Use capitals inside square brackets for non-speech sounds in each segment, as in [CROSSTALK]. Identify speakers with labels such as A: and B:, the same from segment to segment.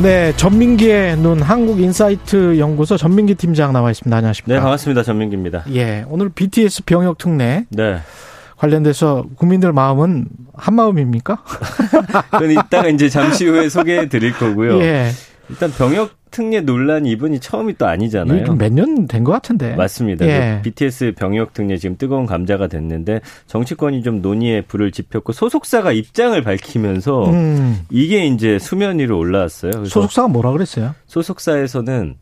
A: 네, 전민기의 눈 한국 인사이트 연구소 전민기 팀장 나와 있습니다. 안녕하십니까?
B: 네, 반갑습니다. 전민기입니다.
A: 예, 오늘 BTS 병역 특례
B: 네.
A: 관련돼서 국민들 마음은 한 마음입니까? [LAUGHS]
B: 그건 이따가 이제 잠시 후에 소개해 드릴 거고요. [LAUGHS]
A: 예.
B: 일단 병역 특례 논란이 이번이 처음이 또 아니잖아요.
A: 몇 년 된 것 같은데.
B: 맞습니다.
A: 예.
B: BTS 병역 특례 지금 뜨거운 감자가 됐는데 정치권이 좀 논의에 불을 지폈고 소속사가 입장을 밝히면서
A: 음,
B: 이게 이제 수면 위로 올라왔어요.
A: 소속사가 뭐라 그랬어요?
B: 소속사에서는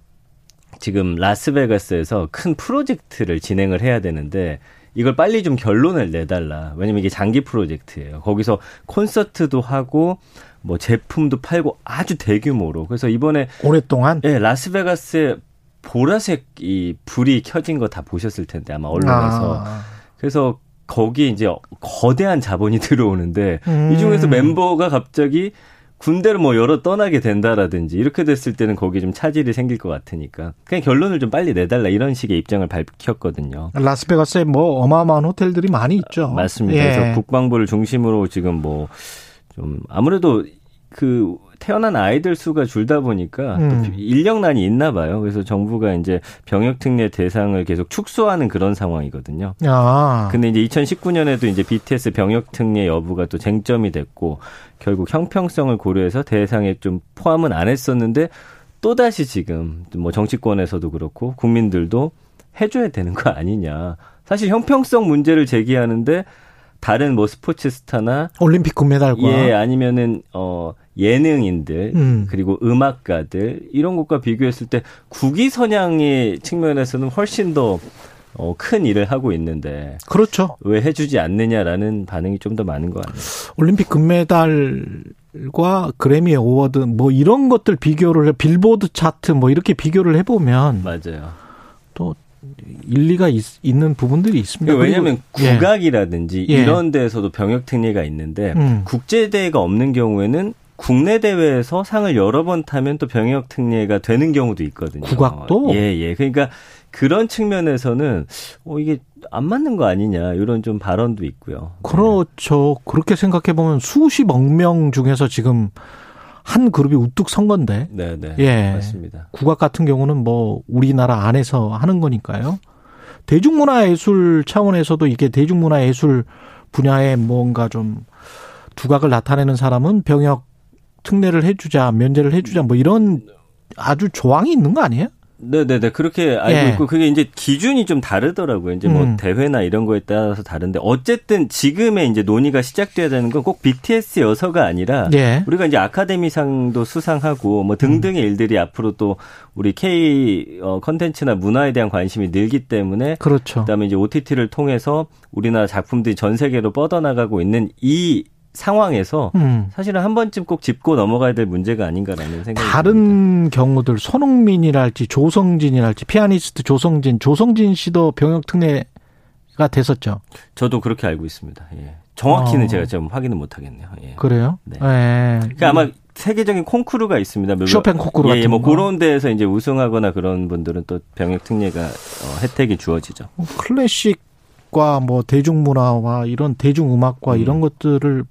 B: 지금 라스베가스에서 큰 프로젝트를 진행을 해야 되는데 이걸 빨리 좀 결론을 내달라. 왜냐면 이게 장기 프로젝트예요. 거기서 콘서트도 하고 뭐 제품도 팔고 아주 대규모로. 그래서 이번에
A: 오랫동안
B: 예, 라스베가스에 보라색 이 불이 켜진 거 다 보셨을 텐데 아마 언론에서.
A: 아,
B: 그래서 거기 이제 거대한 자본이 [LAUGHS] 들어오는데
A: 음.
B: 이 중에서 멤버가 갑자기 군대를 뭐 열어 떠나게 된다라든지 이렇게 됐을 때는 거기 좀 차질이 생길 것 같으니까 그냥 결론을 좀 빨리 내달라 이런 식의 입장을 밝혔거든요.
A: 라스베가스에 뭐 어마어마한 호텔들이 많이 있죠.
B: 맞습니다.
A: 예.
B: 그래서 국방부를 중심으로 지금 뭐 좀 아무래도 그 태어난 아이들 수가 줄다 보니까
A: 음.
B: 또 인력난이 있나 봐요. 그래서 정부가 이제 병역 특례 대상을 계속 축소하는 그런 상황이거든요.
A: 아,
B: 근데 이제 2019년에도 이제 BTS 병역 특례 여부가 또 쟁점이 됐고 결국 형평성을 고려해서 대상에 좀 포함은 안 했었는데 또 다시 지금 뭐 정치권에서도 그렇고 국민들도 해줘야 되는 거 아니냐. 사실 형평성 문제를 제기하는데 다른 뭐 스포츠 스타나
A: 올림픽 금메달과
B: 예 아니면은 어 예능인들
A: 음.
B: 그리고 음악가들 이런 것과 비교했을 때 국위 선양의 측면에서는 훨씬 더 어, 큰 일을 하고 있는데
A: 그렇죠.
B: 왜 해주지 않느냐라는 반응이 좀 더 많은 것 같네요.
A: 올림픽 금메달과 그래미 어워드 뭐 이런 것들 비교를 해 빌보드 차트 뭐 이렇게 비교를 해보면
B: 맞아요.
A: 또 일리가 있는 부분들이 있습니다.
B: 왜냐하면
A: 그리고- 예.
B: 국악이라든지
A: 예.
B: 이런 데에서도 병역 특례가 있는데
A: 음.
B: 국제 대회가 없는 경우에는 국내 대회에서 상을 여러 번 타면 또 병역 특례가 되는 경우도 있거든요.
A: 국악도?
B: 예, 예. 그러니까 그런 측면에서는 어 이게 안 맞는 거 아니냐 이런 좀 발언도 있고요.
A: 그렇죠. 그렇게 생각해 보면 수십억 명 중에서 지금 한 그룹이 우뚝 선 건데
B: 네, 네.
A: 예.
B: 맞습니다.
A: 국악 같은 경우는 뭐 우리나라 안에서 하는 거니까요. 대중문화 예술 차원에서도 이게 대중문화 예술 분야에 뭔가 좀 두각을 나타내는 사람은 병역 특례를 해주자, 면제를 해주자, 뭐 이런 아주 조항이 있는 거 아니에요?
B: 네네네. 그렇게 알고
A: 예.
B: 있고, 그게 이제 기준이 좀 다르더라고요. 이제 뭐
A: 음.
B: 대회나 이런 거에 따라서 다른데, 어쨌든 지금의 이제 논의가 시작돼야 되는 건 꼭 BTS 여서가 아니라,
A: 예.
B: 우리가 이제 아카데미상도 수상하고, 뭐 등등의 일들이 앞으로 또 우리 K 어, 컨텐츠나 문화에 대한 관심이 늘기 때문에,
A: 그렇죠.
B: 그다음에 이제 OTT를 통해서 우리나라 작품들이 전 세계로 뻗어나가고 있는 이 상황에서
A: 음.
B: 사실은 한 번쯤 꼭 짚고 넘어가야 될 문제가 아닌가라는 생각이 듭니다.
A: 다른 경우들 손흥민이랄지 조성진이랄지 피아니스트 조성진, 조성진 씨도 병역 특례가 됐었죠.
B: 저도 그렇게 알고 있습니다. 예. 정확히는
A: 어.
B: 제가 좀 확인은 못 하겠네요. 예.
A: 그래요?
B: 네.
A: 예.
B: 그러니까 아마 세계적인 콩쿠르가 있습니다. 뭐-
A: 쇼팽 콩쿠르
B: 예,
A: 같은
B: 예, 뭐
A: 거.
B: 그런 데에서 이제 우승하거나 그런 분들은 또 병역 특례가 어, 혜택이 주어지죠.
A: 뭐 클래식 과 뭐 대중문화와 이런 대중음악과
B: 음.
A: 이런 것들을 뭐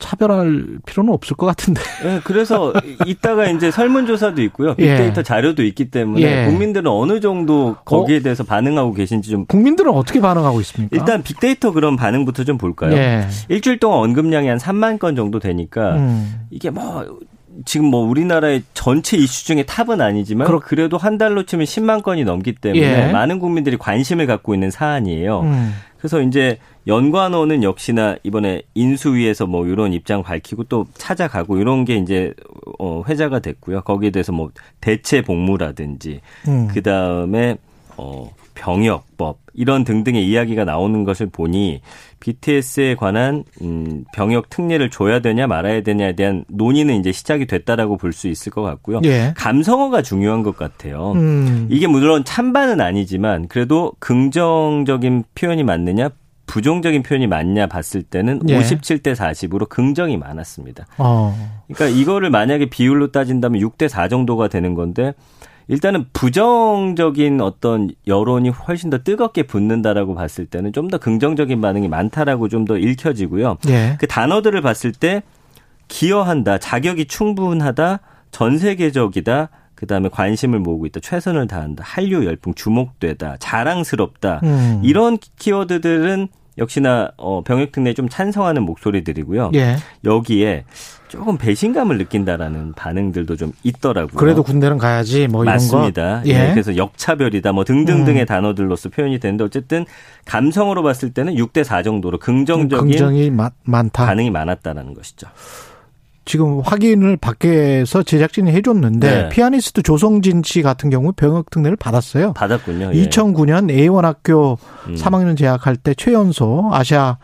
A: 차별할 필요는 없을 것 같은데. [LAUGHS]
B: 예, 그래서 이따가 이제 설문조사도 있고요.
A: 예.
B: 빅데이터 자료도 있기 때문에
A: 예.
B: 국민들은 어느 정도 거기에 대해서 반응하고 계신지 좀
A: 국민들은 어떻게 반응하고 있습니까?
B: 일단 빅데이터 그런 반응부터 좀 볼까요?
A: 예.
B: 일주일 동안 언급량이 한 3만 건 정도 되니까
A: 음.
B: 이게 뭐 지금 뭐 우리나라의 전체 이슈 중에 탑은 아니지만
A: 그렇-
B: 그래도 한 달로 치면 10만 건이 넘기 때문에
A: 예.
B: 많은 국민들이 관심을 갖고 있는 사안이에요.
A: 음.
B: 그래서 이제 연관어는 역시나 이번에 인수위에서 뭐 이런 입장 밝히고 또 찾아가고 이런 게 이제 어 회자가 됐고요. 거기에 대해서 뭐 대체 복무라든지
A: 음.
B: 그 다음에 어, 병역법 이런 등등의 이야기가 나오는 것을 보니 BTS에 관한 음, 병역 특례를 줘야 되냐 말아야 되냐에 대한 논의는 이제 시작이 됐다라고 볼 수 있을 것 같고요.
A: 예.
B: 감성어가 중요한 것 같아요.
A: 음.
B: 이게 물론 찬반은 아니지만 그래도 긍정적인 표현이 맞느냐 부정적인 표현이 맞냐 봤을 때는
A: 예.
B: 57대 40으로 긍정이 많았습니다.
A: 어.
B: 그러니까 이거를 만약에 비율로 따진다면 6대 4 정도가 되는 건데 일단은 부정적인 어떤 여론이 훨씬 더 뜨겁게 붙는다라고 봤을 때는 좀 더 긍정적인 반응이 많다라고 좀 더 읽혀지고요.
A: 예.
B: 그 단어들을 봤을 때 기여한다, 자격이 충분하다, 전 세계적이다, 그 다음에 관심을 모으고 있다, 최선을 다한다, 한류 열풍 주목되다, 자랑스럽다
A: 음.
B: 이런 키워드들은 역시나 어, 병역 특례 좀 찬성하는 목소리들이고요.
A: 예.
B: 여기에 조금 배신감을 느낀다라는 반응들도 좀 있더라고요.
A: 그래도 군대는 가야지 뭐 이런
B: 맞습니다.
A: 거. 예.
B: 예, 그래서 역차별이다 뭐 등등등의
A: 음.
B: 단어들로서 표현이 되는데 어쨌든 감성으로 봤을 때는 6대 4 정도로 긍정적인
A: 긍정이 마- 많다.
B: 반응이 많았다라는 것이죠.
A: 지금 확인을 밖에서 제작진이 해줬는데
B: 네.
A: 피아니스트 조성진 씨 같은 경우 병역 특례를 받았어요.
B: 받았군요. 예.
A: 2009년 A1 학교
B: 음.
A: 3학년 재학할 때 최연소 아시아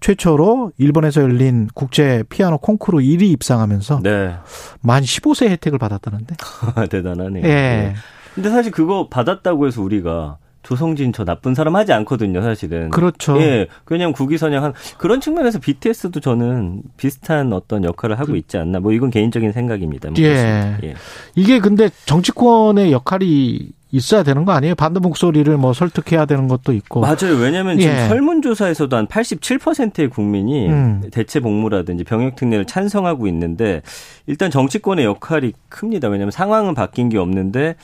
A: 최초로 일본에서 열린 국제 피아노 콩쿠르 1위 입상하면서
B: 네.
A: 만 15세 혜택을 받았다는데. [LAUGHS]
B: 대단하네요.
A: 예.
B: 근데 사실 그거 받았다고 해서 우리가 조성진 저 나쁜 사람 하지 않거든요, 사실은.
A: 그렇죠.
B: 예, 그냥 국위선양한 그런 측면에서 BTS도 저는 비슷한 어떤 역할을 하고 있지 않나. 뭐 이건 개인적인 생각입니다.
A: 그 예.
B: 예.
A: 이게 근데 정치권의 역할이 있어야 되는 거 아니에요? 반대 목소리를 뭐 설득해야 되는 것도 있고.
B: 맞아요. 왜냐하면 지금
A: 예.
B: 설문조사에서도 한 87%의 국민이
A: 음.
B: 대체 복무라든지 병역 특례를 찬성하고 있는데 일단 정치권의 역할이 큽니다. 왜냐하면 상황은 바뀐 게 없는데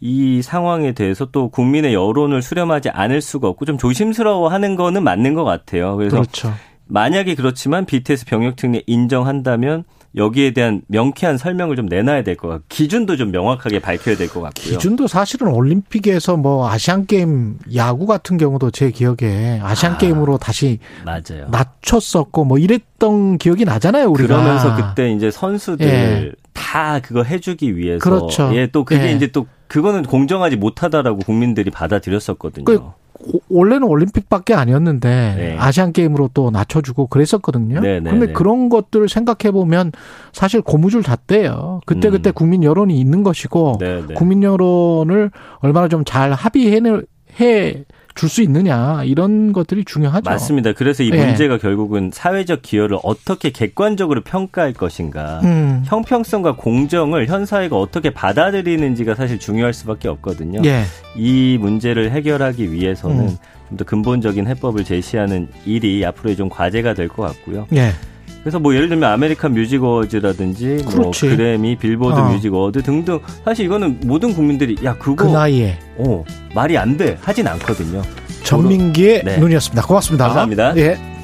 B: 이 상황에 대해서 또 국민의 여론을 수렴하지 않을 수가 없고 좀 조심스러워 하는 거는 맞는 것 같아요. 그래서
A: 그렇죠.
B: 만약에 그렇지만 BTS 병역 특례 인정한다면 여기에 대한 명쾌한 설명을 좀 내놔야 될 것 같고 기준도 좀 명확하게 밝혀야 될 것 같고요.
A: 기준도 사실은 올림픽에서 뭐 아시안 게임 야구 같은 경우도 제 기억에 아시안
B: 아.
A: 게임으로 다시
B: 맞아요.
A: 낮췄었고 뭐 이랬던 기억이 나잖아요, 우리가.
B: 그러면서 그때 이제 선수들
A: 예.
B: 다 그거 해주기 위해서
A: 그렇죠.
B: 예, 또 그게
A: 예.
B: 이제 또 그거는 공정하지 못하다라고 국민들이 받아들였었거든요.
A: 그 오- 원래는 올림픽밖에 아니었는데
B: 네.
A: 아시안 게임으로 또 낮춰주고 그랬었거든요.
B: 네, 네,
A: 근데
B: 네.
A: 그런 것들을 생각해 보면 사실 고무줄 잣대예요. 그때
B: 음.
A: 그때 국민 여론이 있는 것이고
B: 네, 네.
A: 국민 여론을 얼마나 좀 잘 합의해 줄 수 있느냐 이런 것들이 중요하죠.
B: 맞습니다. 그래서 이
A: 예.
B: 문제가 결국은 사회적 기여를 어떻게 객관적으로 평가할 것인가.
A: 음.
B: 형평성과 공정을 현 사회가 어떻게 받아들이는지가 사실 중요할 수밖에 없거든요.
A: 예.
B: 이 문제를 해결하기 위해서는
A: 음.
B: 좀더 근본적인 해법을 제시하는 일이 앞으로 좀 과제가 될 것 같고요.
A: 예.
B: 그래서 뭐 예를 들면 아메리칸 뮤직 어워즈라든지 뭐. 그래미, 빌보드
A: 어.
B: 뮤직 어워드 등등 사실 이거는 모든 국민들이
A: 야그
B: 그거
A: 나이에
B: 어, 말이 안 돼 하진 않거든요.
A: 전민기의
B: 네.
A: 눈이었습니다. 고맙습니다.
B: 감사합니다.
A: 예.